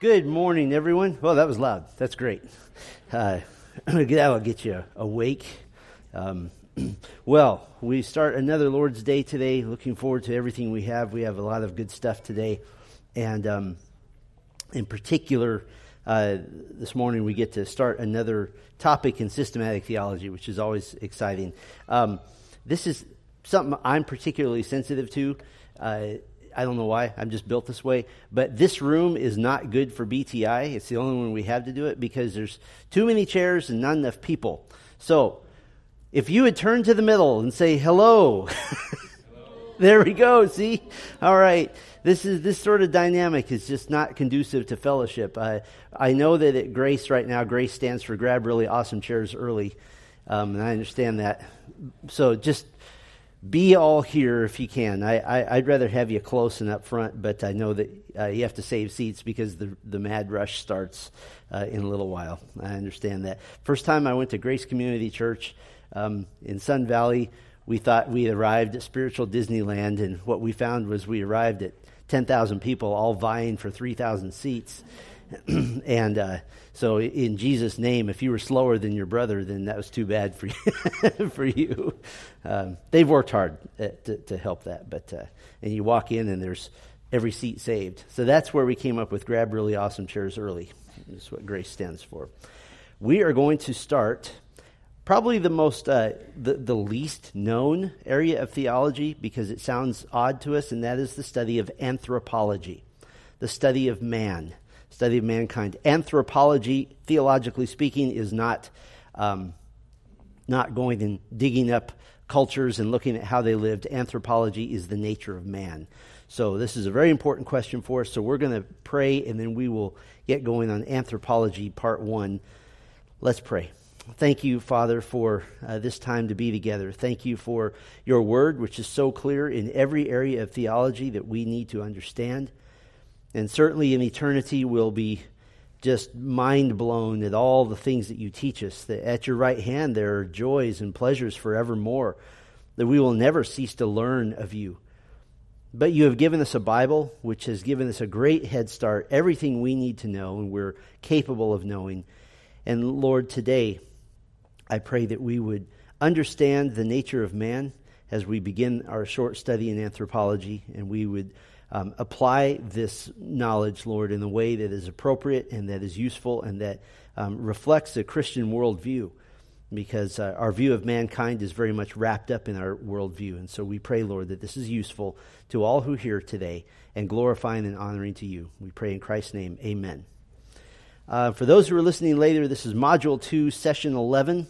Good morning, everyone. Well, that was loud. That's great. Uh, that'll get you awake. Um, well, we start another Lord's Day today. Looking forward to everything we have. We have a lot of good stuff today. And um, in particular, uh, this morning we get to start another topic in systematic theology, which is always exciting. Um, this is something I'm particularly sensitive to. Uh, I don't know why. I'm just built this way. But this room is not good for BTI. It's the only one we have to do it because there's too many chairs and not enough people. So if you would turn to the middle and say hello. there we go. See? All right. This is this sort of dynamic is just not conducive to fellowship. I I know that at Grace right now, Grace stands for grab really awesome chairs early, um, and I understand that. So just be all here if you can. I, would rather have you close and up front, but I know that uh, you have to save seats because the, the mad rush starts uh, in a little while. I understand that. First time I went to Grace Community Church um, in Sun Valley, we thought we arrived at spiritual Disneyland, and what we found was we arrived at 10,000 people all vying for 3,000 seats. and uh, so, in Jesus' name, if you were slower than your brother, then that was too bad for you. for you. Um, they've worked hard uh, to, to, help that, but uh, and you walk in and there's every seat saved. So that's where we came up with grab really awesome chairs early. That's what Grace stands for. We are going to start probably the most uh, the, the least known area of theology because it sounds odd to us, and that is the study of anthropology, the study of man study of mankind. Anthropology, theologically speaking, is not um, not going and digging up cultures and looking at how they lived. Anthropology is the nature of man. So this is a very important question for us. So we're going to pray, and then we will get going on anthropology part one. Let's pray. Thank you, Father, for uh, this time to be together. Thank you for your word, which is so clear in every area of theology that we need to understand. And certainly in eternity, we'll be just mind blown at all the things that you teach us. That at your right hand, there are joys and pleasures forevermore, that we will never cease to learn of you. But you have given us a Bible, which has given us a great head start, everything we need to know and we're capable of knowing. And Lord, today, I pray that we would understand the nature of man as we begin our short study in anthropology, and we would um, apply this knowledge, Lord, in a way that is appropriate and that is useful and that um, reflects a Christian worldview. Because uh, our view of mankind is very much wrapped up in our worldview. And so we pray, Lord, that this is useful to all who hear today and glorifying and honoring to you. We pray in Christ's name. Amen. Uh, for those who are listening later, this is Module 2, Session 11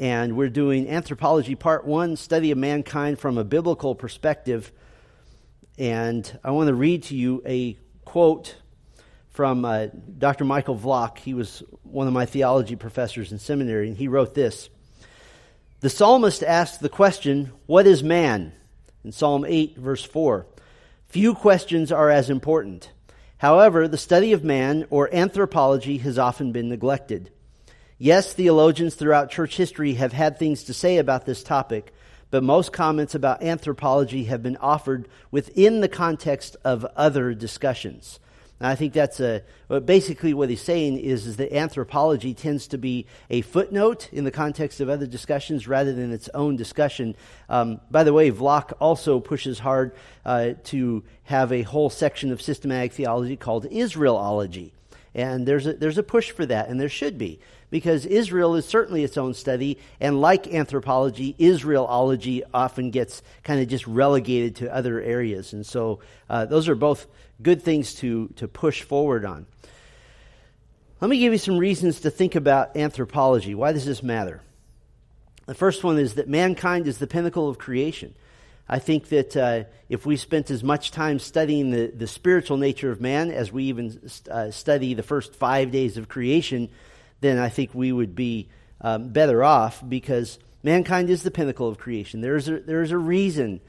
and we're doing anthropology part one study of mankind from a biblical perspective and I want to read to you a quote from uh, Dr. Michael Vlach. He was one of my theology professors in seminary, and he wrote this The psalmist asked the question, What is man? in Psalm 8, verse 4. Few questions are as important. However, the study of man, or anthropology, has often been neglected. Yes, theologians throughout church history have had things to say about this topic, but most comments about anthropology have been offered within the context of other discussions. And I think that's a basically what he's saying is, is that anthropology tends to be a footnote in the context of other discussions rather than its own discussion. Um, by the way, Vlach also pushes hard uh, to have a whole section of systematic theology called Israelology. And there's a, there's a push for that, and there should be because Israel is certainly its own study, and like anthropology, Israelology often gets kind of just relegated to other areas. And so uh, those are both good things to, to push forward on. Let me give you some reasons to think about anthropology. Why does this matter? The first one is that mankind is the pinnacle of creation. I think that uh, if we spent as much time studying the, the spiritual nature of man as we even uh, study the first five days of creation, then I think we would be um, better off because mankind is the pinnacle of creation. There's a, there's a reason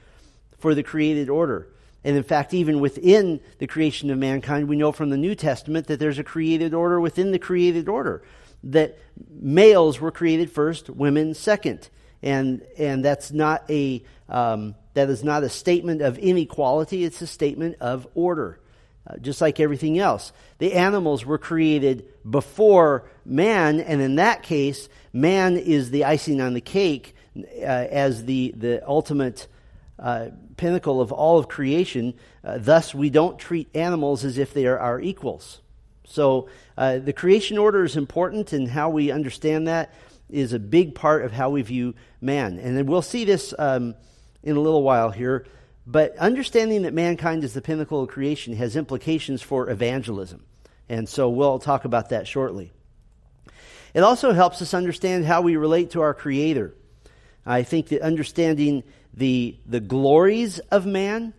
for the created order. And in fact, even within the creation of mankind, we know from the New Testament that there's a created order within the created order. That males were created first, women second. And, and that's not a, um, that is not a statement of inequality, it's a statement of order. Uh, just like everything else. The animals were created before man, and in that case, man is the icing on the cake uh, as the, the ultimate uh, pinnacle of all of creation. Uh, thus, we don't treat animals as if they are our equals. So, uh, the creation order is important, and how we understand that is a big part of how we view man. And we'll see this um, in a little while here. But understanding that mankind is the pinnacle of creation has implications for evangelism. And so we'll talk about that shortly. It also helps us understand how we relate to our Creator. I think that understanding the, the glories of man,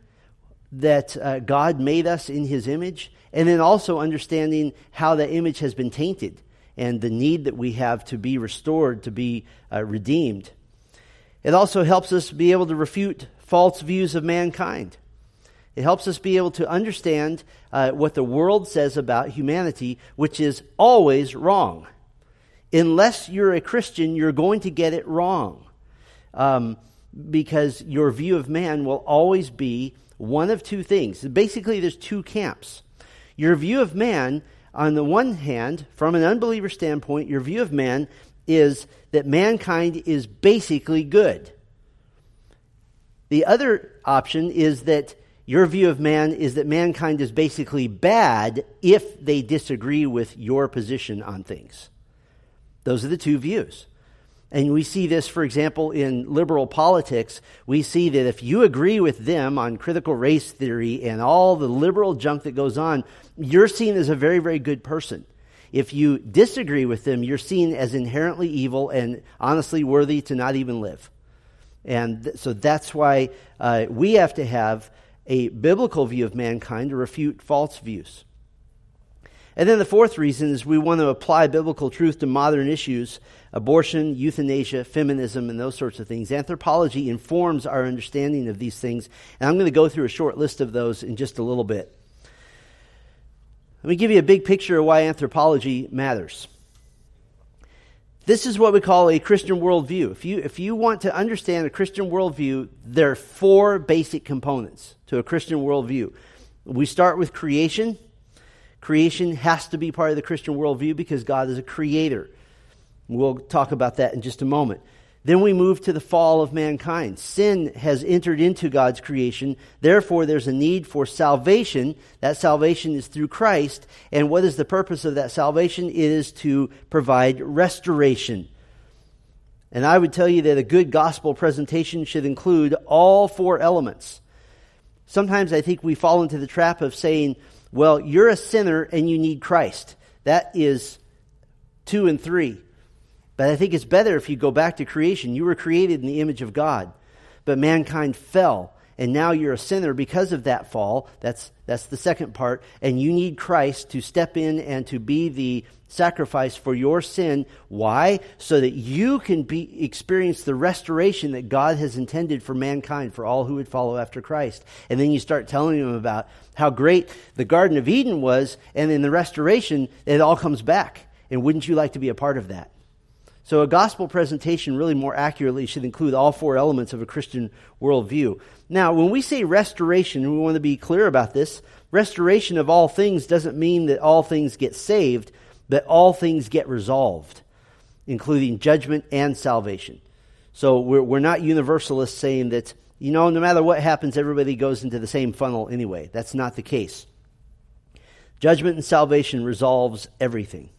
that uh, God made us in His image, and then also understanding how that image has been tainted and the need that we have to be restored, to be uh, redeemed. It also helps us be able to refute false views of mankind. It helps us be able to understand uh, what the world says about humanity, which is always wrong. Unless you're a Christian, you're going to get it wrong. Um, because your view of man will always be one of two things. Basically, there's two camps. Your view of man, on the one hand, from an unbeliever standpoint, your view of man is that mankind is basically good. The other option is that your view of man is that mankind is basically bad if they disagree with your position on things. Those are the two views. And we see this, for example, in liberal politics. We see that if you agree with them on critical race theory and all the liberal junk that goes on, you're seen as a very, very good person. If you disagree with them, you're seen as inherently evil and honestly worthy to not even live. And th- so that's why uh, we have to have a biblical view of mankind to refute false views. And then the fourth reason is we want to apply biblical truth to modern issues abortion, euthanasia, feminism, and those sorts of things. Anthropology informs our understanding of these things. And I'm going to go through a short list of those in just a little bit. Let me give you a big picture of why anthropology matters. This is what we call a Christian worldview. If you, if you want to understand a Christian worldview, there are four basic components to a Christian worldview. We start with creation. Creation has to be part of the Christian worldview because God is a creator. We'll talk about that in just a moment. Then we move to the fall of mankind. Sin has entered into God's creation. Therefore, there's a need for salvation. That salvation is through Christ. And what is the purpose of that salvation? It is to provide restoration. And I would tell you that a good gospel presentation should include all four elements. Sometimes I think we fall into the trap of saying, well, you're a sinner and you need Christ. That is two and three. But I think it's better if you go back to creation. You were created in the image of God, but mankind fell. And now you're a sinner because of that fall. That's, that's the second part. And you need Christ to step in and to be the sacrifice for your sin. Why? So that you can be, experience the restoration that God has intended for mankind, for all who would follow after Christ. And then you start telling them about how great the Garden of Eden was, and in the restoration, it all comes back. And wouldn't you like to be a part of that? So, a gospel presentation really more accurately should include all four elements of a Christian worldview. Now, when we say restoration, we want to be clear about this, restoration of all things doesn't mean that all things get saved, but all things get resolved, including judgment and salvation. So, we're, we're not universalists saying that, you know, no matter what happens, everybody goes into the same funnel anyway. That's not the case. Judgment and salvation resolves everything.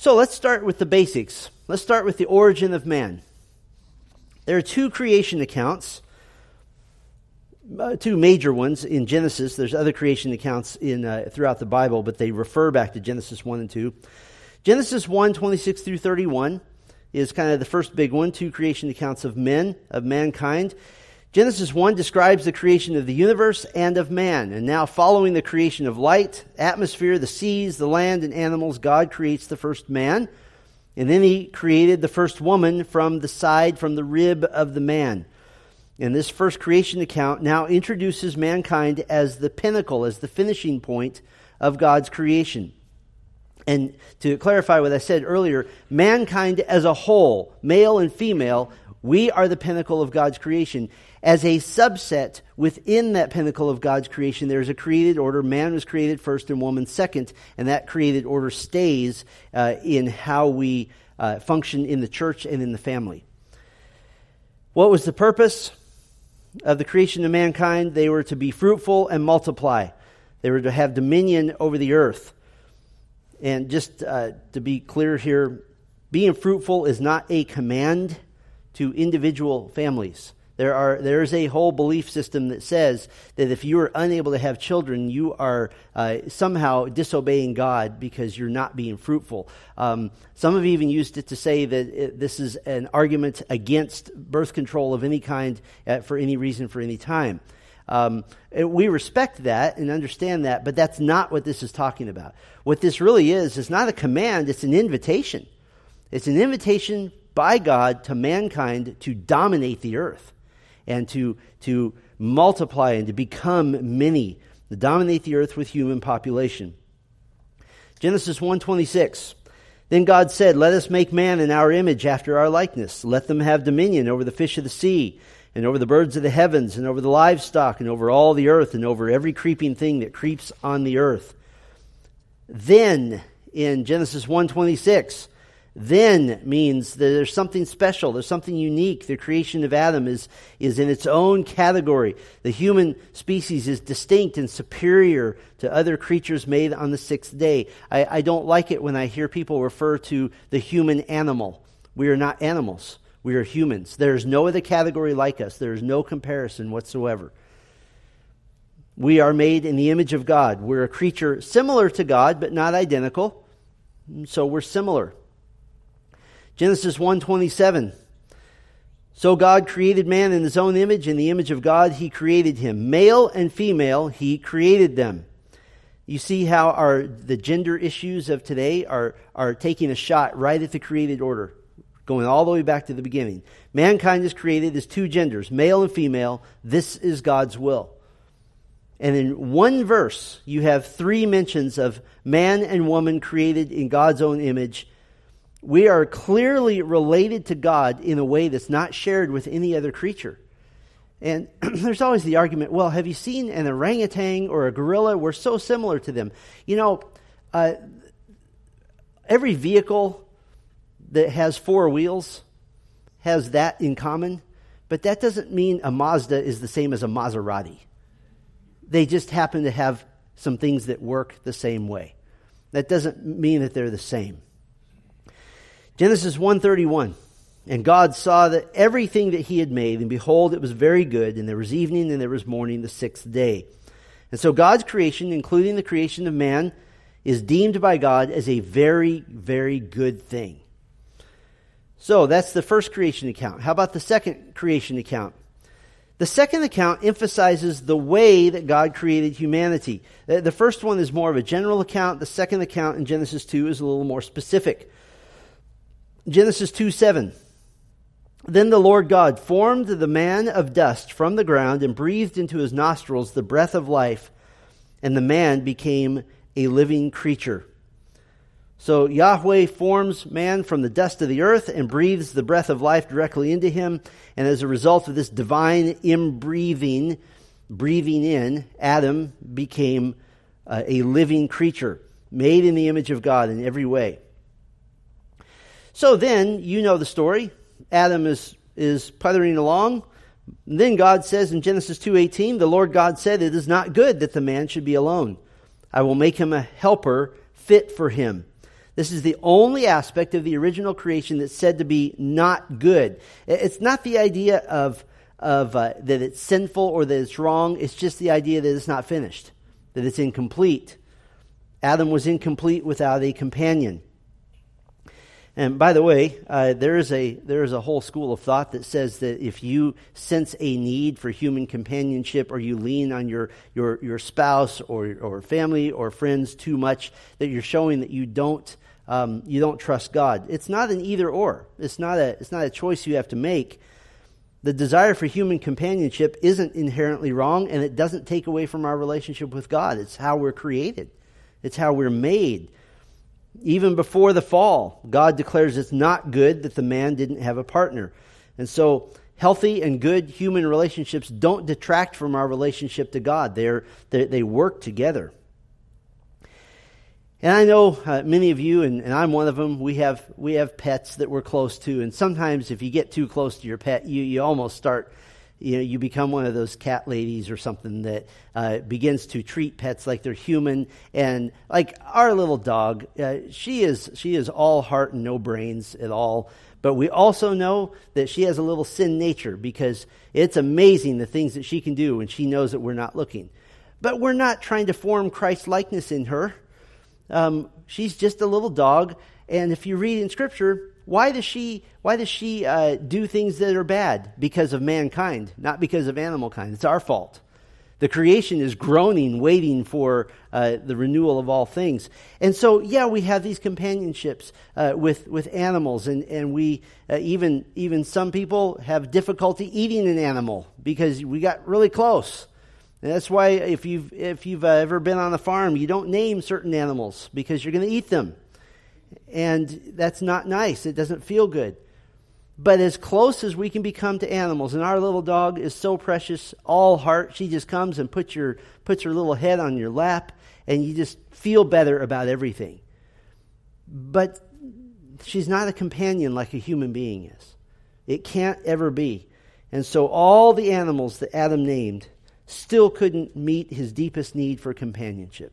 So let's start with the basics. Let's start with the origin of man. There are two creation accounts, uh, two major ones in Genesis. There's other creation accounts in uh, throughout the Bible, but they refer back to Genesis 1 and 2. Genesis 1, 26 through 31 is kind of the first big one, two creation accounts of men, of mankind. Genesis 1 describes the creation of the universe and of man. And now, following the creation of light, atmosphere, the seas, the land, and animals, God creates the first man. And then he created the first woman from the side, from the rib of the man. And this first creation account now introduces mankind as the pinnacle, as the finishing point of God's creation. And to clarify what I said earlier, mankind as a whole, male and female, we are the pinnacle of God's creation. As a subset within that pinnacle of God's creation, there's a created order. Man was created first and woman second, and that created order stays uh, in how we uh, function in the church and in the family. What was the purpose of the creation of mankind? They were to be fruitful and multiply, they were to have dominion over the earth. And just uh, to be clear here, being fruitful is not a command to individual families. There are, there's a whole belief system that says that if you are unable to have children, you are uh, somehow disobeying God because you're not being fruitful. Um, some have even used it to say that it, this is an argument against birth control of any kind for any reason for any time. Um, we respect that and understand that, but that's not what this is talking about. What this really is, is not a command, it's an invitation. It's an invitation by God to mankind to dominate the earth and to, to multiply and to become many, to dominate the earth with human population. Genesis 1:26. Then God said, "Let us make man in our image after our likeness. Let them have dominion over the fish of the sea, and over the birds of the heavens, and over the livestock, and over all the earth, and over every creeping thing that creeps on the earth." Then in Genesis 1:26, then means that there's something special, there's something unique. The creation of Adam is, is in its own category. The human species is distinct and superior to other creatures made on the sixth day. I, I don't like it when I hear people refer to the human animal. We are not animals, we are humans. There is no other category like us, there is no comparison whatsoever. We are made in the image of God. We're a creature similar to God, but not identical. So we're similar. Genesis 1:27 So God created man in his own image. In the image of God he created him. Male and female he created them. You see how our the gender issues of today are are taking a shot right at the created order going all the way back to the beginning. Mankind is created as two genders male and female. This is God's will. And in one verse, you have three mentions of man and woman created in God's own image we are clearly related to God in a way that's not shared with any other creature. And there's always the argument well, have you seen an orangutan or a gorilla? We're so similar to them. You know, uh, every vehicle that has four wheels has that in common, but that doesn't mean a Mazda is the same as a Maserati. They just happen to have some things that work the same way. That doesn't mean that they're the same. Genesis 131. And God saw that everything that he had made, and behold, it was very good, and there was evening and there was morning the sixth day. And so God's creation, including the creation of man, is deemed by God as a very, very good thing. So that's the first creation account. How about the second creation account? The second account emphasizes the way that God created humanity. The first one is more of a general account. The second account in Genesis 2 is a little more specific. Genesis 2 7. Then the Lord God formed the man of dust from the ground and breathed into his nostrils the breath of life, and the man became a living creature. So Yahweh forms man from the dust of the earth and breathes the breath of life directly into him. And as a result of this divine inbreathing, breathing in, Adam became uh, a living creature, made in the image of God in every way. So then, you know the story. Adam is, is puttering along. then God says in Genesis 2:18, the Lord God said, "It is not good that the man should be alone. I will make him a helper fit for him." This is the only aspect of the original creation that's said to be not good. It's not the idea of, of uh, that it's sinful or that it's wrong. It's just the idea that it's not finished, that it's incomplete. Adam was incomplete without a companion. And by the way, uh, there is a there is a whole school of thought that says that if you sense a need for human companionship, or you lean on your your your spouse or or family or friends too much, that you're showing that you don't um, you don't trust God. It's not an either or. It's not a it's not a choice you have to make. The desire for human companionship isn't inherently wrong, and it doesn't take away from our relationship with God. It's how we're created. It's how we're made. Even before the fall, God declares it's not good that the man didn't have a partner. And so healthy and good human relationships don't detract from our relationship to God. They're, they they work together. And I know uh, many of you, and, and, I'm one of them, we have, we have pets that we're close to. And sometimes if you get too close to your pet, you, you almost start, you know, you become one of those cat ladies or something that uh, begins to treat pets like they're human. And like our little dog, uh, she, is, she is all heart and no brains at all. But we also know that she has a little sin nature because it's amazing the things that she can do when she knows that we're not looking. But we're not trying to form Christ likeness in her. Um, she's just a little dog, and if you read in Scripture, why does she why does she uh, do things that are bad because of mankind, not because of animal kind? It's our fault. The creation is groaning, waiting for uh, the renewal of all things. And so, yeah, we have these companionships uh, with with animals, and and we uh, even even some people have difficulty eating an animal because we got really close. And that's why if you've, if you've uh, ever been on a farm, you don't name certain animals because you're going to eat them. And that's not nice. It doesn't feel good. But as close as we can become to animals, and our little dog is so precious, all heart, she just comes and puts, your, puts her little head on your lap, and you just feel better about everything. But she's not a companion like a human being is. It can't ever be. And so all the animals that Adam named still couldn't meet his deepest need for companionship.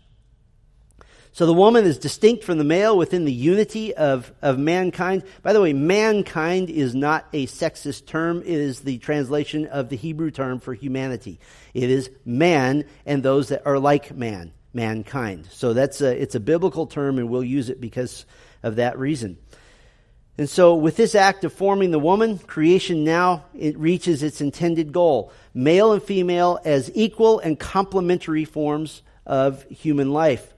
So the woman is distinct from the male within the unity of, of mankind. By the way, mankind is not a sexist term. It is the translation of the Hebrew term for humanity. It is man and those that are like man, mankind. So that's a, it's a biblical term and we'll use it because of that reason. And so, with this act of forming the woman, creation now it reaches its intended goal male and female as equal and complementary forms of human life.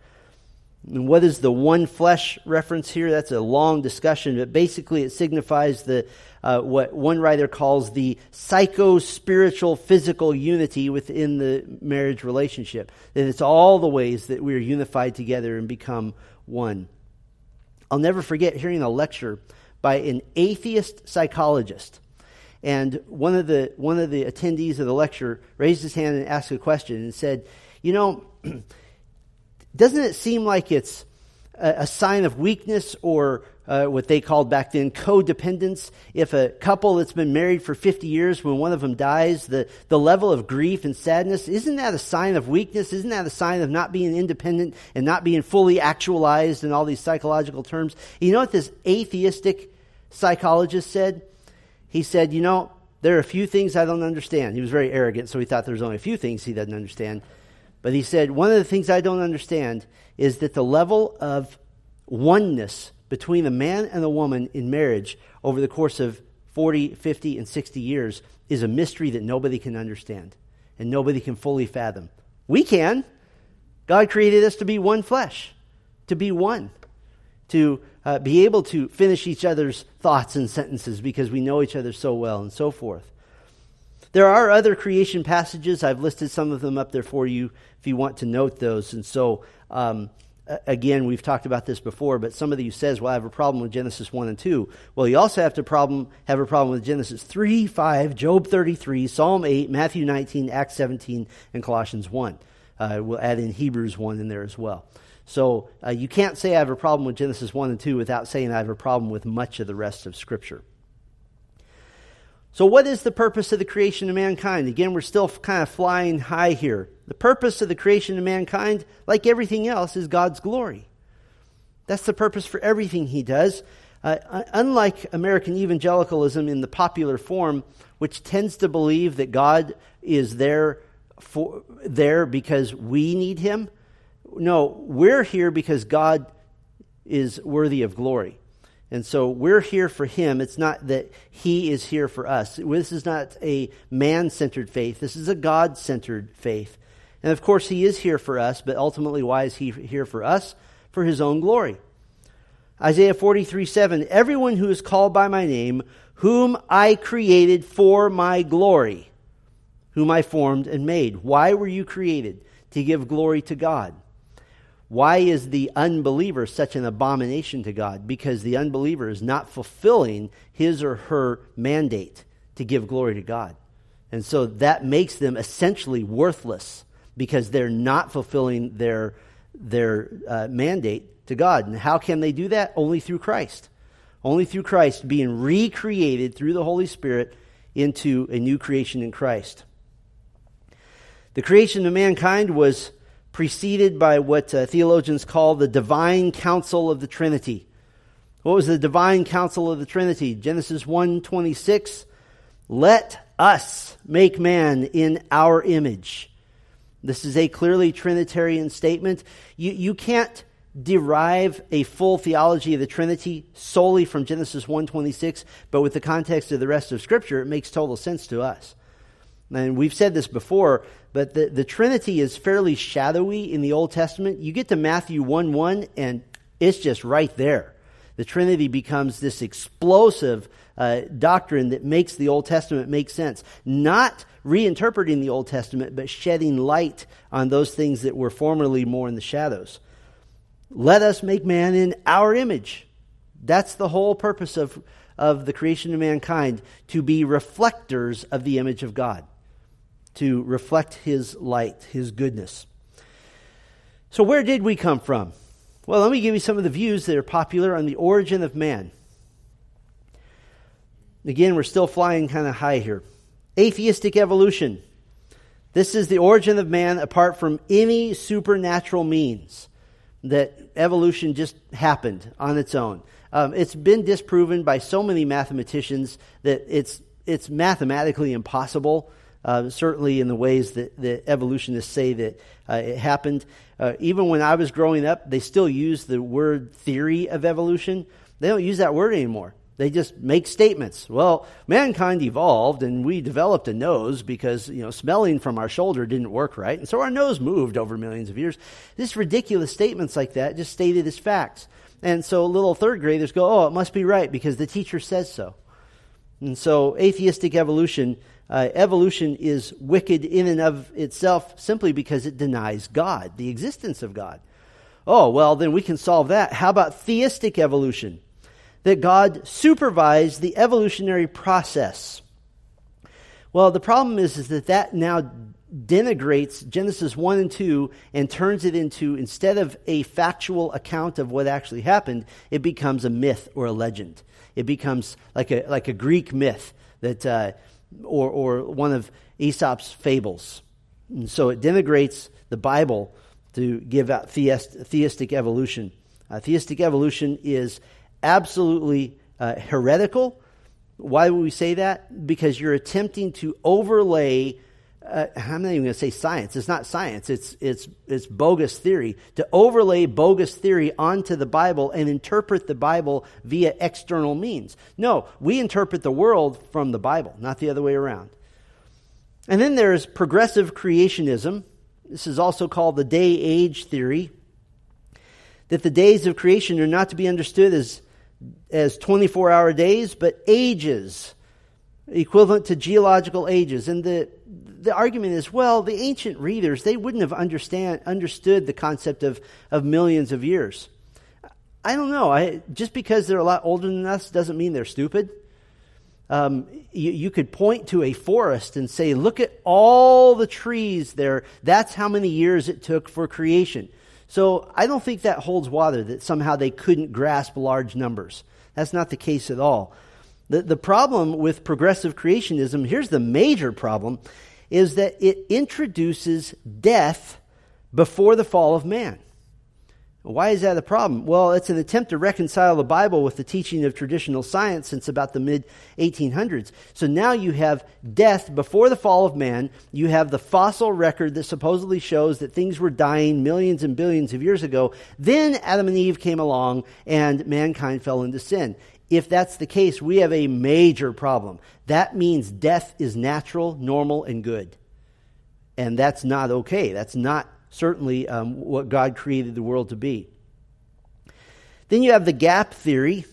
And what is the one flesh reference here? That's a long discussion, but basically it signifies the uh, what one writer calls the psycho spiritual physical unity within the marriage relationship. That it's all the ways that we are unified together and become one. I'll never forget hearing a lecture by an atheist psychologist. And one of the one of the attendees of the lecture raised his hand and asked a question and said, "You know, doesn't it seem like it's a, a sign of weakness or uh, what they called back then codependence. If a couple that's been married for 50 years, when one of them dies, the, the level of grief and sadness, isn't that a sign of weakness? Isn't that a sign of not being independent and not being fully actualized in all these psychological terms? You know what this atheistic psychologist said? He said, You know, there are a few things I don't understand. He was very arrogant, so he thought there was only a few things he doesn't understand. But he said, One of the things I don't understand is that the level of oneness between the man and the woman in marriage over the course of 40, 50, and 60 years is a mystery that nobody can understand and nobody can fully fathom. We can. God created us to be one flesh, to be one, to uh, be able to finish each other's thoughts and sentences because we know each other so well and so forth. There are other creation passages. I've listed some of them up there for you if you want to note those. And so, um, again, we've talked about this before, but somebody who says, well, I have a problem with Genesis 1 and 2. Well, you also have to problem, have a problem with Genesis 3, 5, Job 33, Psalm 8, Matthew 19, Acts 17, and Colossians 1. Uh, we'll add in Hebrews 1 in there as well. So uh, you can't say I have a problem with Genesis 1 and 2 without saying I have a problem with much of the rest of Scripture. So, what is the purpose of the creation of mankind? Again, we're still kind of flying high here. The purpose of the creation of mankind, like everything else, is God's glory. That's the purpose for everything He does. Uh, unlike American evangelicalism in the popular form, which tends to believe that God is there for there because we need Him, no, we're here because God is worthy of glory. And so we're here for him. It's not that he is here for us. This is not a man centered faith. This is a God centered faith. And of course, he is here for us, but ultimately, why is he here for us? For his own glory. Isaiah 43 7 Everyone who is called by my name, whom I created for my glory, whom I formed and made. Why were you created? To give glory to God. Why is the unbeliever such an abomination to God? Because the unbeliever is not fulfilling his or her mandate to give glory to God. And so that makes them essentially worthless because they're not fulfilling their, their uh, mandate to God. And how can they do that? Only through Christ. Only through Christ being recreated through the Holy Spirit into a new creation in Christ. The creation of mankind was preceded by what uh, theologians call the divine counsel of the Trinity. What was the divine counsel of the Trinity? Genesis 1:26, "Let us make man in our image." This is a clearly trinitarian statement. You, you can't derive a full theology of the Trinity solely from Genesis 1:26, but with the context of the rest of scripture it makes total sense to us. And we've said this before, but the, the Trinity is fairly shadowy in the Old Testament. You get to Matthew 1 1, and it's just right there. The Trinity becomes this explosive uh, doctrine that makes the Old Testament make sense. Not reinterpreting the Old Testament, but shedding light on those things that were formerly more in the shadows. Let us make man in our image. That's the whole purpose of, of the creation of mankind, to be reflectors of the image of God to reflect his light, his goodness. So, where did we come from? Well, let me give you some of the views that are popular on the origin of man. Again, we're still flying kind of high here. Atheistic evolution. This is the origin of man apart from any supernatural means that evolution just happened on its own. Um, it's been disproven by so many mathematicians that it's, it's mathematically impossible uh, certainly in the ways that the evolutionists say that uh, it happened. Uh, even when I was growing up, they still use the word theory of evolution. They don't use that word anymore. They just make statements. Well, mankind evolved and we developed a nose because, you know, smelling from our shoulder didn't work right. And so our nose moved over millions of years. This ridiculous statements like that just stated as facts. And so little third graders go, oh, it must be right because the teacher says so. And so atheistic evolution uh, evolution is wicked in and of itself simply because it denies God, the existence of God. Oh, well, then we can solve that. How about theistic evolution? That God supervised the evolutionary process. Well, the problem is, is that that now denigrates Genesis 1 and 2 and turns it into, instead of a factual account of what actually happened, it becomes a myth or a legend. It becomes like a, like a Greek myth that uh, or, or one of Aesop's fables. And so it denigrates the Bible to give out theist, theistic evolution. Uh, theistic evolution is absolutely uh, heretical. Why would we say that? Because you're attempting to overlay uh, I'm not even going to say science. It's not science. It's, it's, it's bogus theory. To overlay bogus theory onto the Bible and interpret the Bible via external means. No, we interpret the world from the Bible, not the other way around. And then there's progressive creationism. This is also called the day age theory. That the days of creation are not to be understood as, as 24 hour days, but ages, equivalent to geological ages. And the the argument is, well, the ancient readers, they wouldn't have understand, understood the concept of, of millions of years. I don't know. I, just because they're a lot older than us doesn't mean they're stupid. Um, you, you, could point to a forest and say, look at all the trees there. That's how many years it took for creation. So I don't think that holds water, that somehow they couldn't grasp large numbers. That's not the case at all. The, the problem with progressive creationism, here's the major problem, is that it introduces death before the fall of man. Why is that a problem? Well, it's an attempt to reconcile the Bible with the teaching of traditional science since about the mid 1800s. So now you have death before the fall of man. You have the fossil record that supposedly shows that things were dying millions and billions of years ago. Then Adam and Eve came along and mankind fell into sin. If that's the case, we have a major problem. That means death is natural, normal, and good. And that's not okay. That's not certainly um, what God created the world to be. Then you have the gap theory.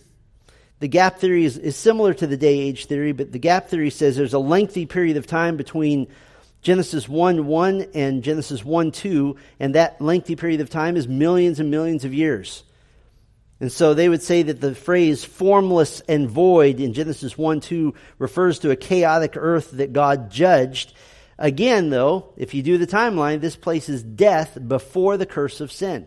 The gap theory is, is similar to the day age theory, but the gap theory says there's a lengthy period of time between Genesis 1 1 and Genesis 1 2, and that lengthy period of time is millions and millions of years. And so they would say that the phrase formless and void in Genesis 1 2 refers to a chaotic earth that God judged Again, though, if you do the timeline, this places death before the curse of sin.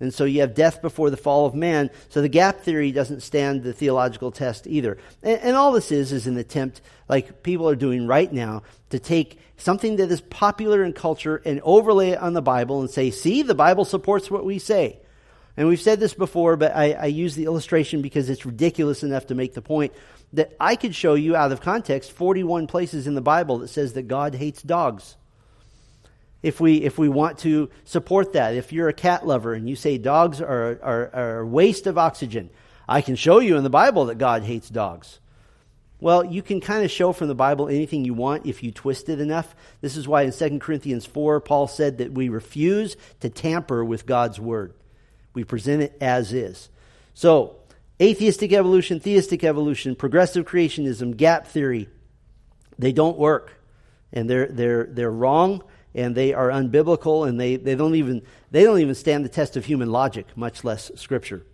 And so you have death before the fall of man. So the gap theory doesn't stand the theological test either. And, and, all this is is an attempt, like people are doing right now, to take something that is popular in culture and overlay it on the Bible and say, see, the Bible supports what we say. And we've said this before, but I, I use the illustration because it's ridiculous enough to make the point that I could show you out of context 41 places in the Bible that says that God hates dogs. If we, if we want to support that, if you're a cat lover and you say dogs are, are, are a waste of oxygen, I can show you in the Bible that God hates dogs. Well, you can kind of show from the Bible anything you want if you twist it enough. This is why in 2 Corinthians 4, Paul said that we refuse to tamper with God's word. We present it as is. So, Atheistic evolution, theistic evolution, progressive creationism, gap theory, they don't work. And they're, they're, they're wrong and they are unbiblical and they, they, don't even, they don't even stand the test of human logic, much less scripture.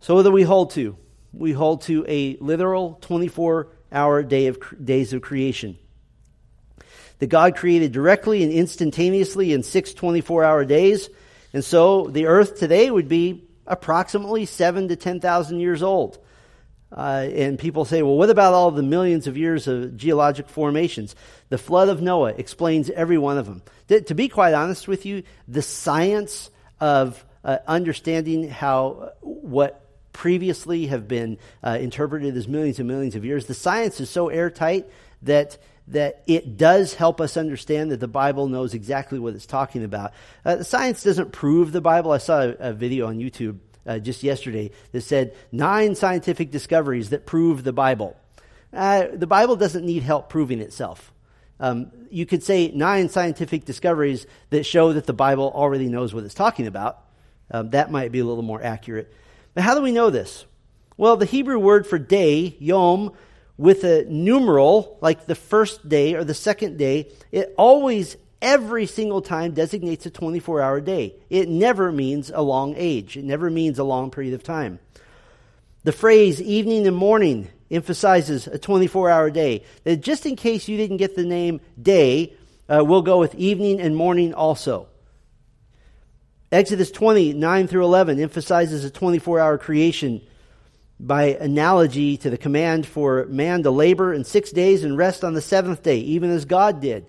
So what do we hold to? We hold to a literal 24 hour day of, days of creation. That God created directly and instantaneously in six 24 hour days. And so the earth today would be approximately seven to 10,000 years old. Uh, and people say, well, what about all the millions of years of geologic formations? The flood of Noah explains every one of them. To, to be quite honest with you, the science of uh, understanding how what previously have been uh, interpreted as millions and millions of years, the science is so airtight that that it does help us understand that the Bible knows exactly what it's talking about. Uh, science doesn't prove the Bible. I saw a, a video on YouTube uh, just yesterday that said nine scientific discoveries that prove the Bible. Uh, the Bible doesn't need help proving itself. Um, you could say nine scientific discoveries that show that the Bible already knows what it's talking about. Um, that might be a little more accurate. But how do we know this? Well, the Hebrew word for day, yom, with a numeral, like the first day or the second day, it always, every single time, designates a 24 hour day. It never means a long age, it never means a long period of time. The phrase evening and morning emphasizes a 24 hour day. Just in case you didn't get the name day, uh, we'll go with evening and morning also. Exodus 20, 9 through 11 emphasizes a 24 hour creation by analogy to the command for man to labor in six days and rest on the seventh day, even as God did.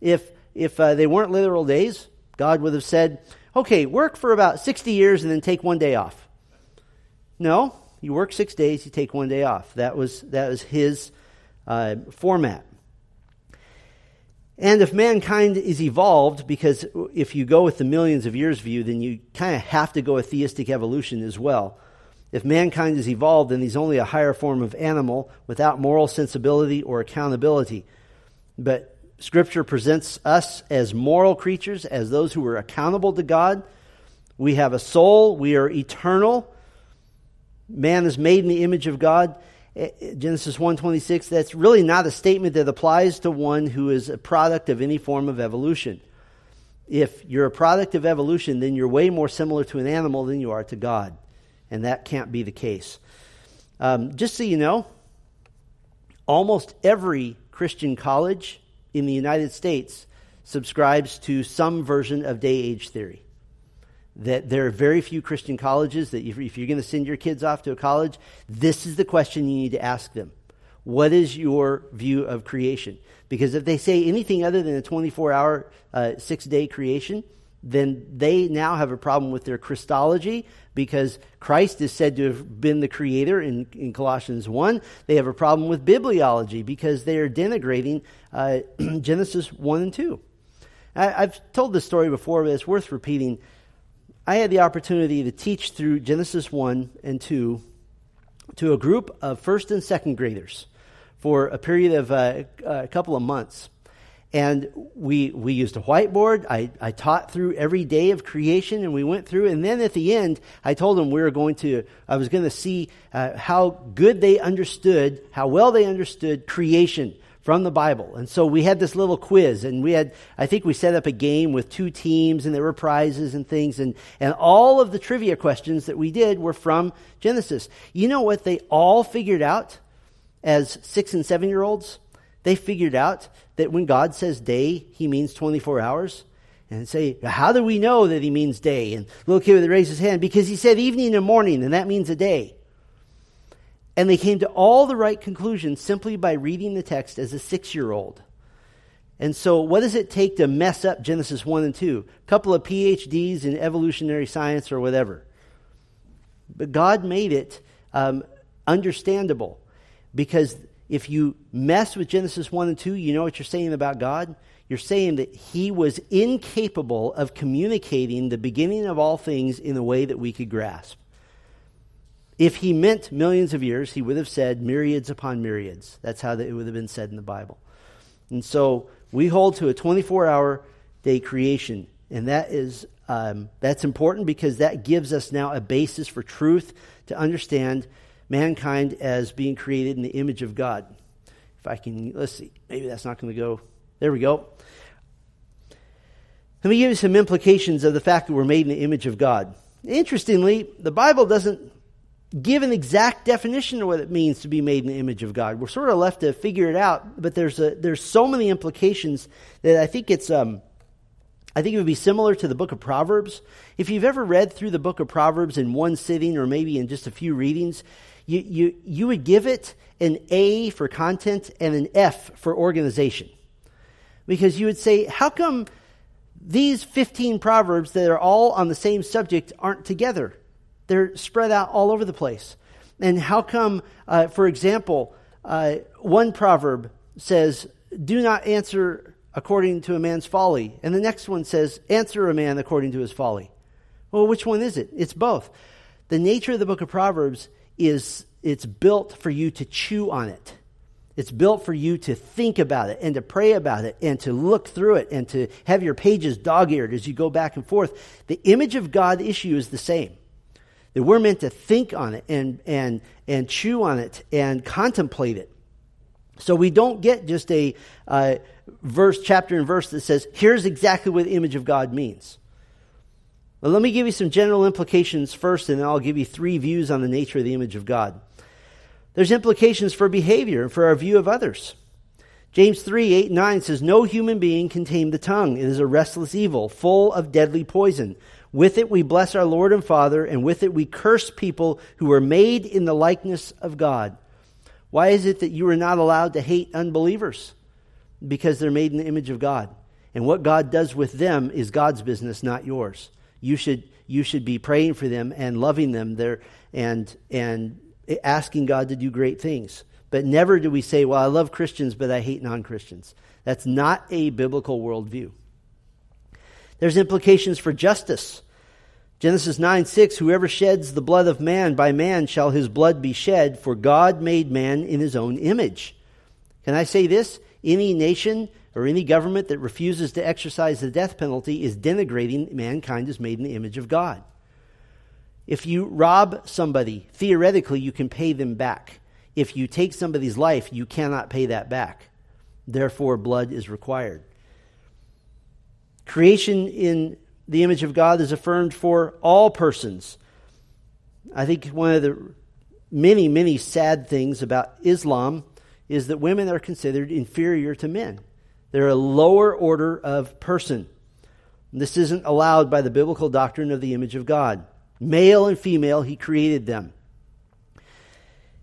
If, if uh, they weren't literal days, God would have said, okay, work for about 60 years and then take one day off. No, you work six days, you take one day off. That was, that was his uh, format. And if mankind is evolved, because if you go with the millions of years view, then you kind of have to go with theistic evolution as well. If mankind is evolved, then he's only a higher form of animal without moral sensibility or accountability. But Scripture presents us as moral creatures, as those who are accountable to God. We have a soul, we are eternal. Man is made in the image of God. Eh, eh, Genesis 1:26 that's really not a statement that applies to one who is a product of any form of evolution. If you're a product of evolution, then you're way more similar to an animal than you are to God and that can't be the case. Um, just so you know, almost every Christian college in the United States subscribes to some version of day age theory. That there are very few Christian colleges that if, if you're going to send your kids off to a college, this is the question you need to ask them. What is your view of creation? Because if they say anything other than a 24 hour, uh, six day creation, then they now have a problem with their Christology because Christ is said to have been the creator in, in Colossians 1. They have a problem with bibliology because they are denigrating uh, Genesis 1 and 2. I, have told this story before, but it's worth repeating. I had the opportunity to teach through Genesis 1 and 2 to a group of first and second graders for a period of uh, a couple of months. And we, we used a whiteboard. I, I taught through every day of creation and we went through. And then at the end, I told them we were going to, I was going to see uh, how good they understood, how well they understood creation from the Bible. And so we had this little quiz and we had, I think we set up a game with two teams and there were prizes and things. And, and all of the trivia questions that we did were from Genesis. You know what they all figured out as six and seven year olds? They figured out that when God says day, he means 24 hours. And say, how do we know that he means day? And little kid would raise his hand because he said evening and morning, and that means a day. And they came to all the right conclusions simply by reading the text as a six year old. And so, what does it take to mess up Genesis 1 and 2? A couple of PhDs in evolutionary science or whatever. But God made it um, understandable because if you mess with Genesis 1 and 2, you know what you're saying about God? You're saying that he was incapable of communicating the beginning of all things in a way that we could grasp. If he meant millions of years, he would have said myriads upon myriads. That's how it would have been said in the Bible. And so we hold to a 24 hour day creation. And that is um, that's important because that gives us now a basis for truth to understand mankind as being created in the image of God. If I can, let's see, maybe that's not going to go. There we go. Let me give you some implications of the fact that we're made in the image of God. Interestingly, the Bible doesn't give an exact definition of what it means to be made in the image of God. We're sort of left to figure it out, but there's a, there's so many implications that I think it's um, I think it would be similar to the book of Proverbs. If you've ever read through the book of Proverbs in one sitting or maybe in just a few readings, you, you, you would give it an A for content and an F for organization. Because you would say, how come these 15 Proverbs that are all on the same subject aren't together? They're spread out all over the place. And how come, uh, for example, uh, one proverb says, Do not answer according to a man's folly. And the next one says, Answer a man according to his folly. Well, which one is it? It's both. The nature of the book of Proverbs is it's built for you to chew on it. It's built for you to think about it and to pray about it and to look through it and to have your pages dog eared as you go back and forth. The image of God issue is the same. That we're meant to think on it and, and, and chew on it and contemplate it. So we don't get just a uh, verse, chapter and verse that says, here's exactly what the image of God means. Well, let me give you some general implications first, and then I'll give you three views on the nature of the image of God. There's implications for behavior and for our view of others. James 3 8 9 says, No human being can tame the tongue. It is a restless evil, full of deadly poison. With it we bless our Lord and Father, and with it we curse people who are made in the likeness of God. Why is it that you are not allowed to hate unbelievers? Because they're made in the image of God. And what God does with them is God's business, not yours you should you should be praying for them and loving them there and and asking God to do great things. But never do we say, "Well, I love Christians, but I hate non-Christians." That's not a biblical worldview. There's implications for justice. Genesis 9 6 Whoever sheds the blood of man, by man shall his blood be shed, for God made man in his own image. Can I say this? Any nation or any government that refuses to exercise the death penalty is denigrating mankind as made in the image of God. If you rob somebody, theoretically, you can pay them back. If you take somebody's life, you cannot pay that back. Therefore, blood is required. Creation in the image of God is affirmed for all persons. I think one of the many, many sad things about Islam is that women are considered inferior to men. They're a lower order of person. This isn't allowed by the biblical doctrine of the image of God. Male and female, He created them.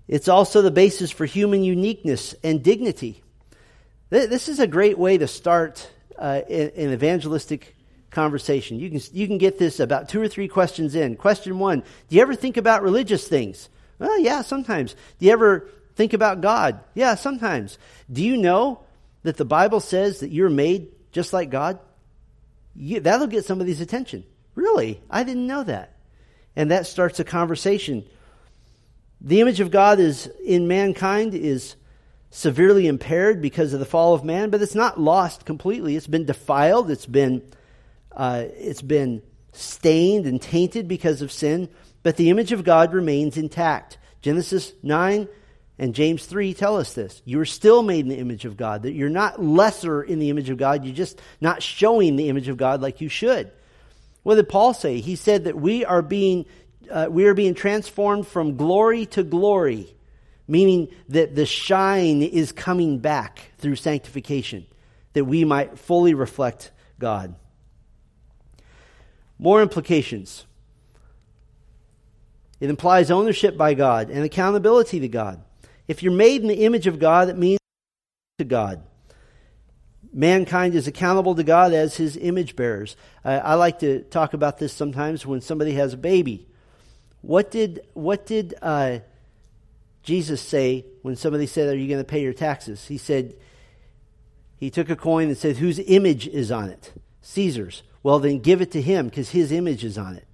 It's also the basis for human uniqueness and dignity. This is a great way to start uh, an evangelistic conversation. You can, you can get this about two or three questions in. Question one Do you ever think about religious things? Well, yeah, sometimes. Do you ever think about God? Yeah, sometimes. Do you know that the Bible says that you're made just like God? You, that'll get somebody's attention. Really? I didn't know that. And that starts a conversation. The image of God is in mankind is severely impaired because of the fall of man, but it's not lost completely. It's been defiled. It's been uh, it's been stained and tainted because of sin, but the image of God remains intact. Genesis 9 and James 3 tell us this. You are still made in the image of God, that you're not lesser in the image of God, you're just not showing the image of God like you should. What did Paul say? He said that we are being, uh, we are being transformed from glory to glory, meaning that the shine is coming back through sanctification, that we might fully reflect God. More implications. It implies ownership by God and accountability to God. If you're made in the image of God, it means to God. Mankind is accountable to God as his image bearers. I, I like to talk about this sometimes when somebody has a baby. What did, what did uh, Jesus say when somebody said, Are you going to pay your taxes? He said, He took a coin and said, Whose image is on it? Caesar's. Well, then give it to him because his image is on it.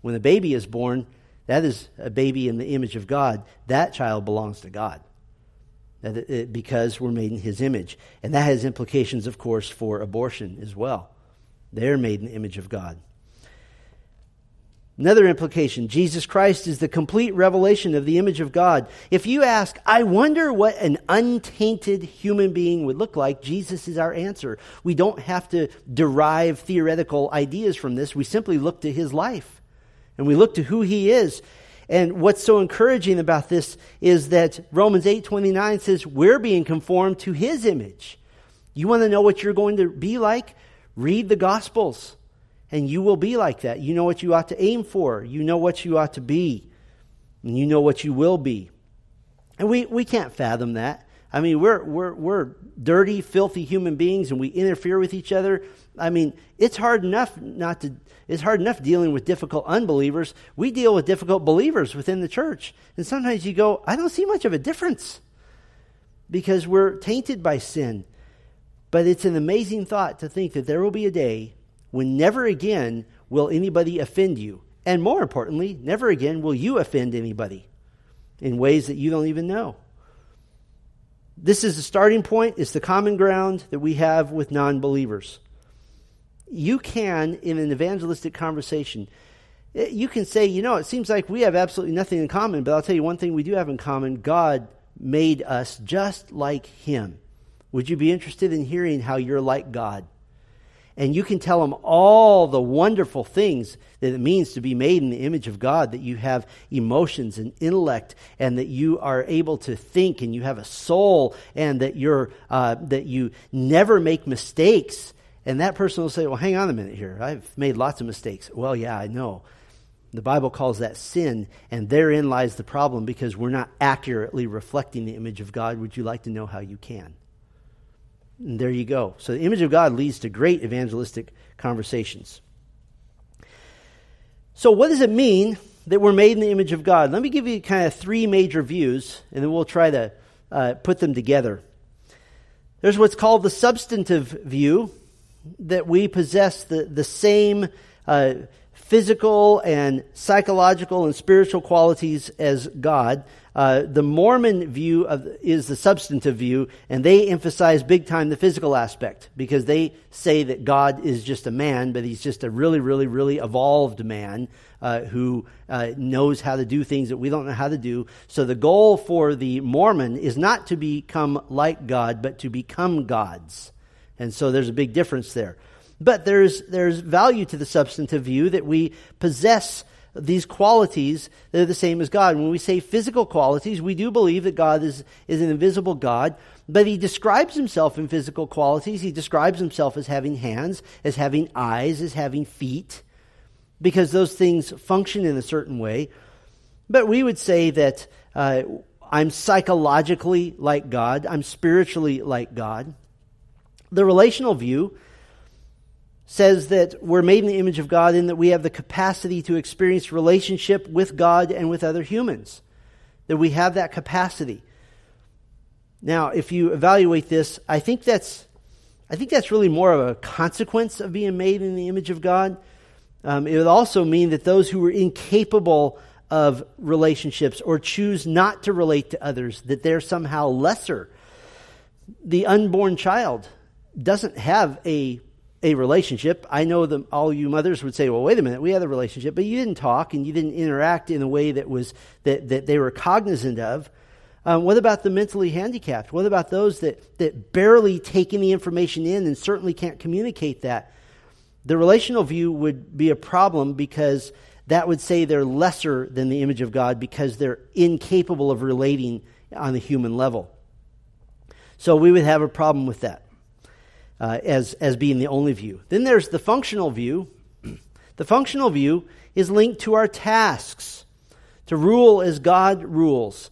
When a baby is born, that is a baby in the image of God. That child belongs to God because we're made in his image. And that has implications, of course, for abortion as well. They're made in the image of God. Another implication Jesus Christ is the complete revelation of the image of God. If you ask, I wonder what an untainted human being would look like, Jesus is our answer. We don't have to derive theoretical ideas from this. We simply look to his life and we look to who he is. And what's so encouraging about this is that Romans 8:29 says we're being conformed to his image. You want to know what you're going to be like? Read the gospels. And you will be like that. You know what you ought to aim for. You know what you ought to be. And you know what you will be. And we, we can't fathom that. I mean, we're, we're, we're dirty, filthy human beings and we interfere with each other. I mean, it's hard enough not to, it's hard enough dealing with difficult unbelievers. We deal with difficult believers within the church. And sometimes you go, I don't see much of a difference because we're tainted by sin. But it's an amazing thought to think that there will be a day when never again will anybody offend you. And more importantly, never again will you offend anybody in ways that you don't even know. This is the starting point, it's the common ground that we have with non believers. You can, in an evangelistic conversation, eh, you can say, you know, it seems like we have absolutely nothing in common, but I'll tell you one thing we do have in common God made us just like Him. Would you be interested in hearing how you're like God? and you can tell them all the wonderful things that it means to be made in the image of God, that you have emotions and intellect, and that you are able to think, and you have a soul, and that you're uh, that you never make mistakes. And that person will say, "Well, hang on a minute here. I've made lots of mistakes." Well, yeah, I know. The Bible calls that sin, and therein lies the problem because we're not accurately reflecting the image of God. Would you like to know how you can? And there you go. So the image of God leads to great evangelistic conversations. So, what does it mean that we're made in the image of God? Let me give you kind of three major views, and then we'll try to uh, put them together. There's what's called the substantive view, that we possess the, the same uh, physical and psychological and spiritual qualities as God. Uh, the Mormon view of, is the substantive view, and they emphasize big time the physical aspect because they say that God is just a man, but he's just a really, really, really evolved man uh, who uh, knows how to do things that we don't know how to do. So the goal for the Mormon is not to become like God, but to become gods. And so there's a big difference there. But there's, there's value to the substantive view that we possess these qualities that are the same as God. When we say physical qualities, we do believe that God is, is an invisible God, but he describes himself in physical qualities. He describes himself as having hands, as having eyes, as having feet, because those things function in a certain way. But we would say that uh, I'm psychologically like God, I'm spiritually like God. The relational view says that we're made in the image of God and that we have the capacity to experience relationship with God and with other humans. That we have that capacity. Now, if you evaluate this, I think that's I think that's really more of a consequence of being made in the image of God. Um, it would also mean that those who are incapable of relationships or choose not to relate to others, that they're somehow lesser. The unborn child doesn't have a a relationship. I know that all you mothers would say, "Well, wait a minute, we had a relationship, but you didn't talk and you didn't interact in a way that was that that they were cognizant of." Um, what about the mentally handicapped? What about those that that barely take any information in and certainly can't communicate that? The relational view would be a problem because that would say they're lesser than the image of God because they're incapable of relating on the human level. So we would have a problem with that uh, as, as being the only view. Then there's the functional view. the functional view is linked to our tasks, to rule as God rules.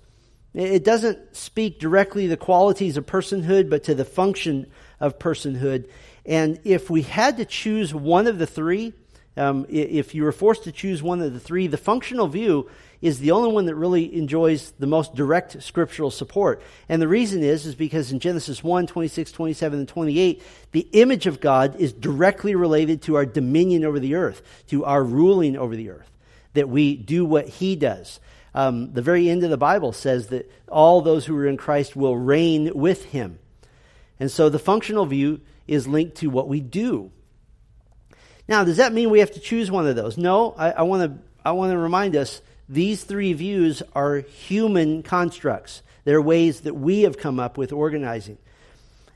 It doesn't speak directly to the qualities of personhood, but to the function of personhood. And if we had to choose one of the three, um, if you were forced to choose one of the three, the functional view is the only one that really enjoys the most direct scriptural support. And the reason is, is because in Genesis 1, 26, 27, and 28, the image of God is directly related to our dominion over the earth, to our ruling over the earth, that we do what He does. Um, the very end of the Bible says that all those who are in Christ will reign with Him. And so the functional view is linked to what we do. Now, does that mean we have to choose one of those? No, I want to I want to remind us these three views are human constructs. They're ways that we have come up with organizing.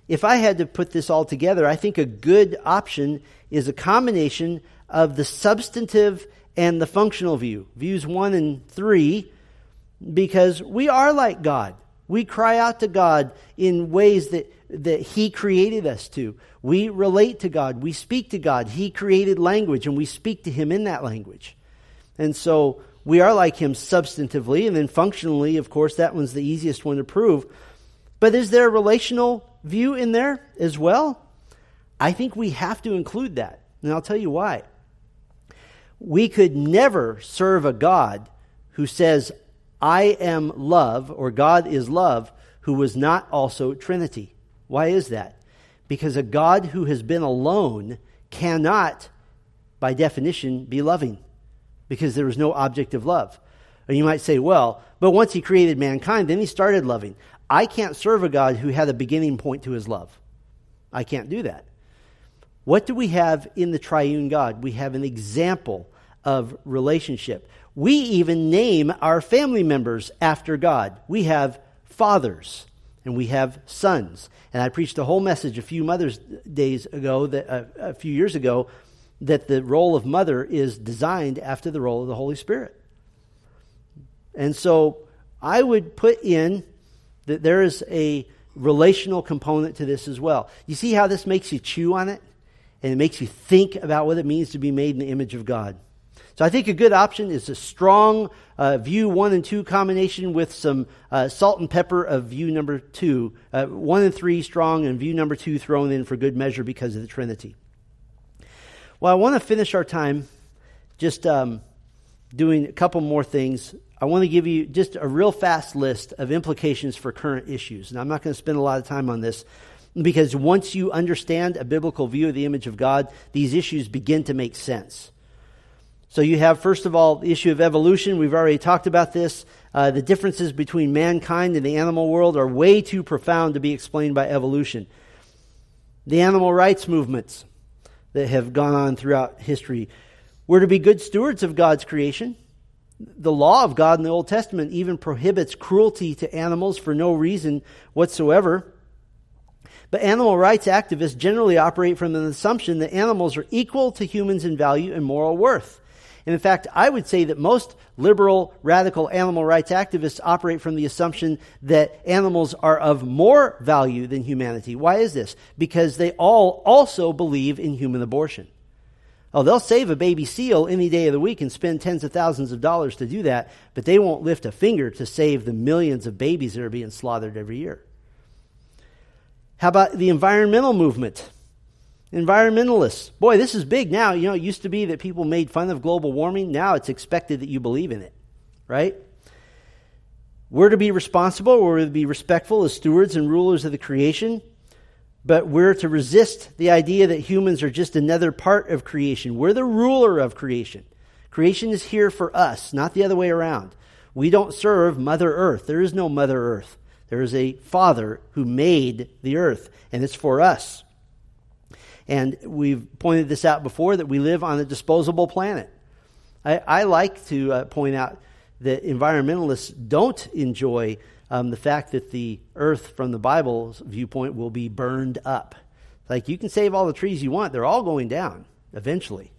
If I had to put this all together, I think a good option is a combination of the substantive and the functional view, views one and three, because we are like God. We cry out to God in ways that, that He created us to. We relate to God. We speak to God. He created language, and we speak to Him in that language. And so we are like him substantively, and then functionally, of course, that one's the easiest one to prove. But is there a relational view in there as well? I think we have to include that. And I'll tell you why. We could never serve a God who says, I am love, or God is love, who was not also Trinity. Why is that? Because a God who has been alone cannot, by definition, be loving because there was no object of love. And you might say, well, but once he created mankind, then he started loving. I can't serve a God who had a beginning point to his love. I can't do that. What do we have in the triune God? We have an example of relationship. We even name our family members after God. We have fathers and we have sons. And I preached a whole message a few Mother's Days ago, that, uh, a few years ago, that the role of mother is designed after the role of the Holy Spirit. And so I would put in that there is a relational component to this as well. You see how this makes you chew on it? And it makes you think about what it means to be made in the image of God. So I think a good option is a strong uh, view one and two combination with some uh, salt and pepper of view number two. Uh, one and three strong and view number two thrown in for good measure because of the Trinity. Well, I want to finish our time just um, doing a couple more things. I want to give you just a real fast list of implications for current issues. And I'm not going to spend a lot of time on this because once you understand a biblical view of the image of God, these issues begin to make sense. So you have, first of all, the issue of evolution. We've already talked about this. Uh, the differences between mankind and the animal world are way too profound to be explained by evolution. The animal rights movements that have gone on throughout history. We're to be good stewards of God's creation. The law of God in the Old Testament even prohibits cruelty to animals for no reason whatsoever. But animal rights activists generally operate from an assumption that animals are equal to humans in value and moral worth. And in fact, I would say that most liberal, radical animal rights activists operate from the assumption that animals are of more value than humanity. Why is this? Because they all also believe in human abortion. Oh, they'll save a baby seal any day of the week and spend tens of thousands of dollars to do that, but they won't lift a finger to save the millions of babies that are being slaughtered every year. How about the environmental movement? Environmentalists. Boy, this is big now. You know, it used to be that people made fun of global warming. Now it's expected that you believe in it, right? We're to be responsible, we're to be respectful as stewards and rulers of the creation, but we're to resist the idea that humans are just another part of creation. We're the ruler of creation. Creation is here for us, not the other way around. We don't serve Mother Earth. There is no Mother Earth. There is a Father who made the earth, and it's for us. And we've pointed this out before that we live on a disposable planet. I, I like to uh, point out that environmentalists don't enjoy um, the fact that the earth, from the Bible's viewpoint, will be burned up. Like you can save all the trees you want, they're all going down eventually.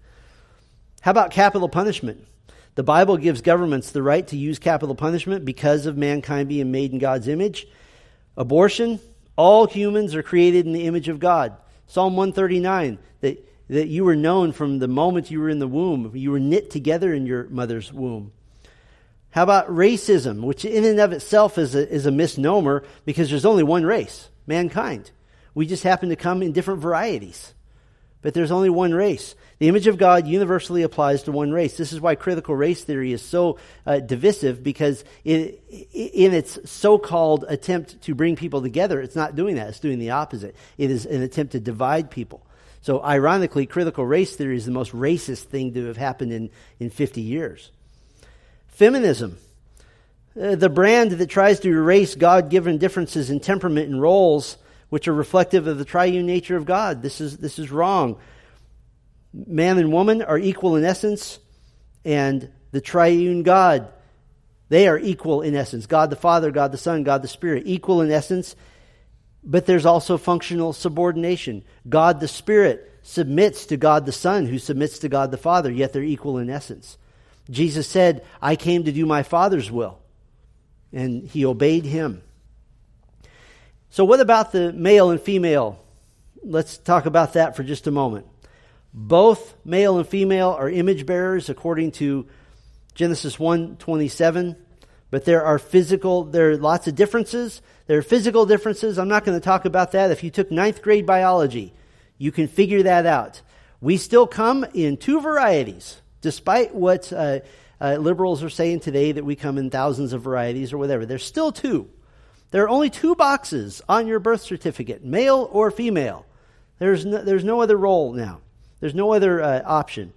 How about capital punishment? The Bible gives governments the right to use capital punishment because of mankind being made in God's image. Abortion, all humans are created in the image of God. Psalm 139, that, that you were known from the moment you were in the womb. You were knit together in your mother's womb. How about racism, which in and of itself is a, is a misnomer because there's only one race, mankind. We just happen to come in different varieties. But there's only one race. The image of God universally applies to one race. This is why critical race theory is so uh, divisive because it, in its so-called attempt to bring people together, it's not doing that. It's doing the opposite. It is an attempt to divide people. So ironically, critical race theory is the most racist thing to have happened in, in 50 years. Feminism. Uh, the brand that tries to erase God-given differences in temperament and roles which are reflective of the triune nature of God. This is, this is wrong man and woman are equal in essence, and the triune God, they are equal in essence. God the Father, God the Son, God the Spirit, equal in essence, but there's also functional subordination. God the Spirit submits to God the Son, who submits to God the Father, yet they're equal in essence. Jesus said, I came to do my Father's will, and he obeyed him. So, what about the male and female? Let's talk about that for just a moment. Both male and female are image bearers according to Genesis 1:27, but there are physical there are lots of differences. There are physical differences. I'm not going to talk about that. If you took ninth grade biology, you can figure that out. We still come in two varieties, despite what uh, uh, liberals are saying today that we come in thousands of varieties or whatever. There's still two. There are only two boxes on your birth certificate, male or female. There's no, there's no other role now. There's no other uh, option.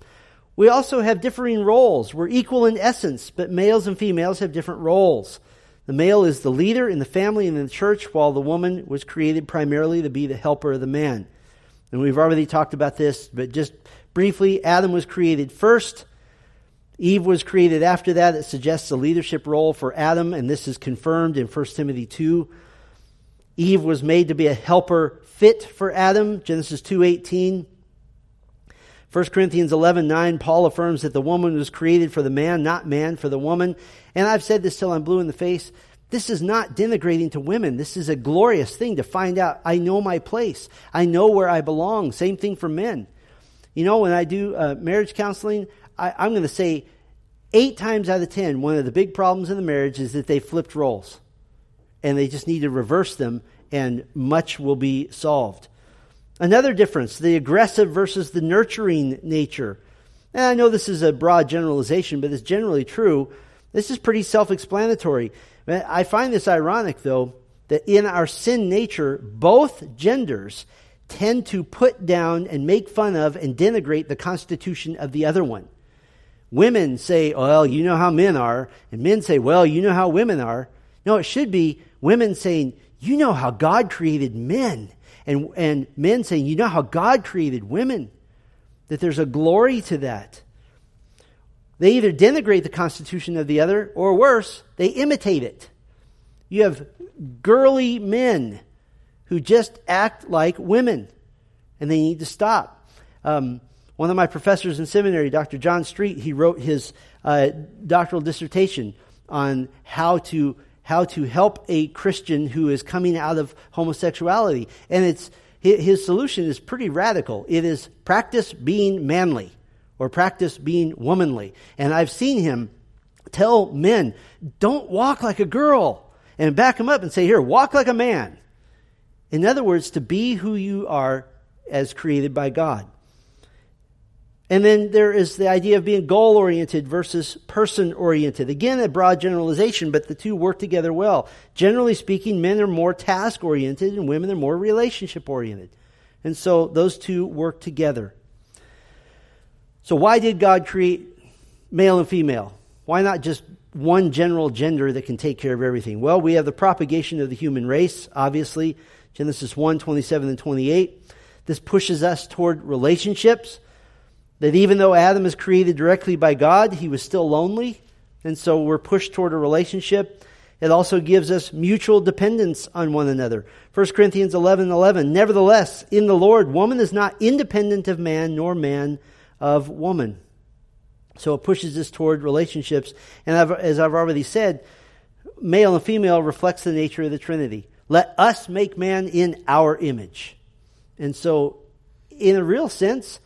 We also have differing roles. We're equal in essence, but males and females have different roles. The male is the leader in the family and in the church, while the woman was created primarily to be the helper of the man. And we've already talked about this, but just briefly, Adam was created first. Eve was created after that. It suggests a leadership role for Adam, and this is confirmed in 1 Timothy 2. Eve was made to be a helper fit for Adam, Genesis 2:18. 1 Corinthians 11, 9, Paul affirms that the woman was created for the man, not man for the woman. And I've said this till I'm blue in the face. This is not denigrating to women. This is a glorious thing to find out I know my place. I know where I belong. Same thing for men. You know, when I do uh, marriage counseling, I, I'm going to say eight times out of ten, one of the big problems in the marriage is that they flipped roles. And they just need to reverse them, and much will be solved. Another difference, the aggressive versus the nurturing nature. And I know this is a broad generalization, but it's generally true. This is pretty self explanatory. I find this ironic, though, that in our sin nature, both genders tend to put down and make fun of and denigrate the constitution of the other one. Women say, well, you know how men are, and men say, well, you know how women are. No, it should be women saying, you know how God created men and, and men saying, you know how God created women? That there's a glory to that. They either denigrate the constitution of the other, or worse, they imitate it. You have girly men who just act like women, and they need to stop. Um, one of my professors in seminary, Dr. John Street, he wrote his uh, doctoral dissertation on how to how to help a Christian who is coming out of homosexuality. And it's, his solution is pretty radical. It is practice being manly or practice being womanly. And I've seen him tell men, don't walk like a girl and back them up and say, here, walk like a man. In other words, to be who you are as created by God. And then there is the idea of being goal oriented versus person oriented. Again, a broad generalization, but the two work together well. Generally speaking, men are more task oriented and women are more relationship oriented. And so those two work together. So, why did God create male and female? Why not just one general gender that can take care of everything? Well, we have the propagation of the human race, obviously, Genesis 1 27 and 28. This pushes us toward relationships. That even though Adam is created directly by God, he was still lonely. And so we're pushed toward a relationship. It also gives us mutual dependence on one another. 1 Corinthians 11 11. Nevertheless, in the Lord, woman is not independent of man, nor man of woman. So it pushes us toward relationships. And I've, as I've already said, male and female reflects the nature of the Trinity. Let us make man in our image. And so, in a real sense,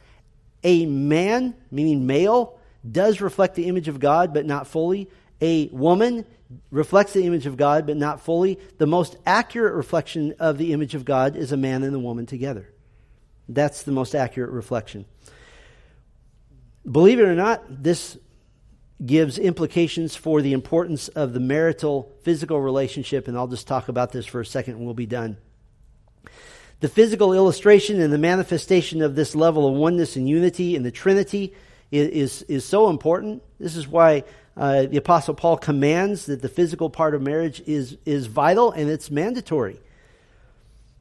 a man, meaning male, does reflect the image of God, but not fully. A woman reflects the image of God, but not fully. The most accurate reflection of the image of God is a man and a woman together. That's the most accurate reflection. Believe it or not, this gives implications for the importance of the marital physical relationship, and I'll just talk about this for a second and we'll be done. The physical illustration and the manifestation of this level of oneness and unity in the Trinity is, is, is so important. This is why uh, the Apostle Paul commands that the physical part of marriage is, is vital and it's mandatory.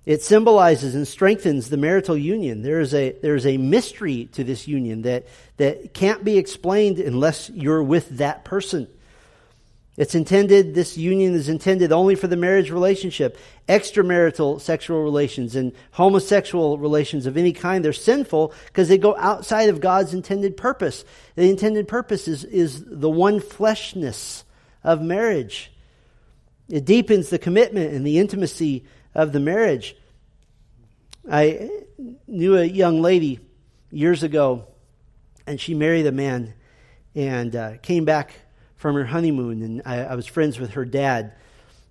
It symbolizes and strengthens the marital union. There is a, there is a mystery to this union that, that can't be explained unless you're with that person. It's intended, this union is intended only for the marriage relationship. Extramarital sexual relations and homosexual relations of any kind, they're sinful because they go outside of God's intended purpose. The intended purpose is, is the one fleshness of marriage. It deepens the commitment and the intimacy of the marriage. I knew a young lady years ago, and she married a man and uh, came back from her honeymoon, and I, I was friends with her dad.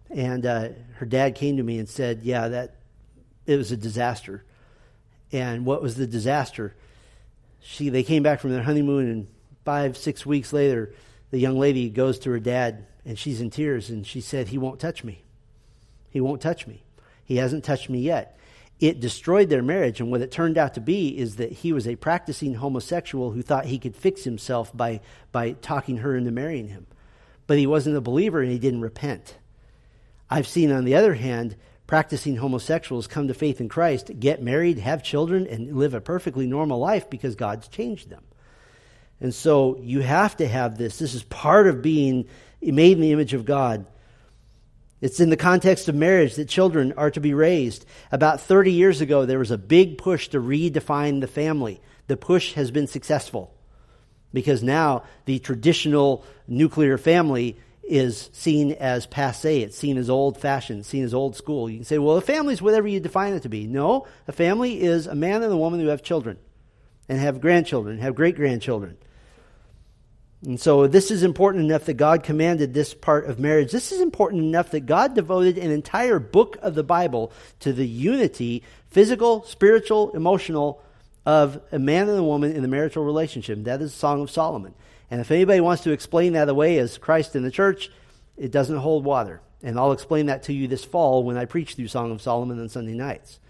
And uh, her dad came to me and said, "Yeah, that it was a disaster." And what was the disaster? She they came back from their honeymoon, and five six weeks later, the young lady goes to her dad, and she's in tears, and she said, "He won't touch me. He won't touch me." He hasn't touched me yet. It destroyed their marriage, and what it turned out to be is that he was a practicing homosexual who thought he could fix himself by, by talking her into marrying him. But he wasn't a believer and he didn't repent. I've seen, on the other hand, practicing homosexuals come to faith in Christ, get married, have children, and live a perfectly normal life because God's changed them. And so you have to have this. This is part of being made in the image of God. It's in the context of marriage that children are to be raised. About 30 years ago, there was a big push to redefine the family. The push has been successful because now the traditional nuclear family is seen as passe. It's seen as old fashioned, seen as old school. You can say, well, a family is whatever you define it to be. No, a family is a man and a woman who have children and have grandchildren, have great grandchildren. And so this is important enough that God commanded this part of marriage. This is important enough that God devoted an entire book of the Bible to the unity, physical, spiritual, emotional, of a man and a woman in the marital relationship. That is the Song of Solomon. And if anybody wants to explain that away as Christ in the church, it doesn't hold water. And I'll explain that to you this fall when I preach through Song of Solomon on Sunday nights.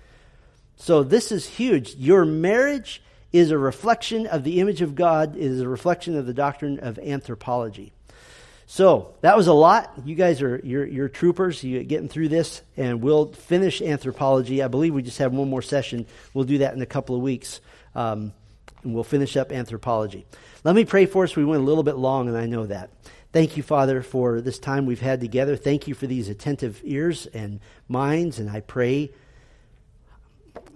So this is huge. Your marriage is a reflection of the image of God, it is a reflection of the doctrine of anthropology. So that was a lot. You guys are you're, you're troopers. You're getting through this, and we'll finish anthropology. I believe we just have one more session. We'll do that in a couple of weeks, um, and we'll finish up anthropology. Let me pray for us. We went a little bit long, and I know that. Thank you, Father, for this time we've had together. Thank you for these attentive ears and minds, and I pray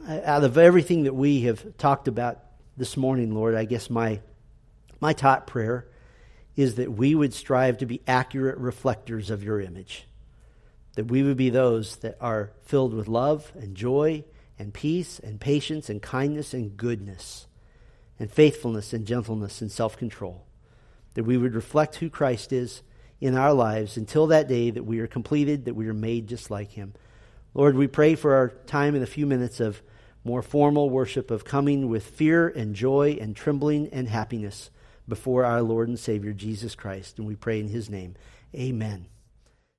out of everything that we have talked about this morning, Lord, I guess my, my top prayer is that we would strive to be accurate reflectors of your image. That we would be those that are filled with love and joy and peace and patience and kindness and goodness and faithfulness and gentleness and self control. That we would reflect who Christ is in our lives until that day that we are completed, that we are made just like him. Lord, we pray for our time in a few minutes of more formal worship of coming with fear and joy and trembling and happiness before our Lord and Savior Jesus Christ. And we pray in his name. Amen.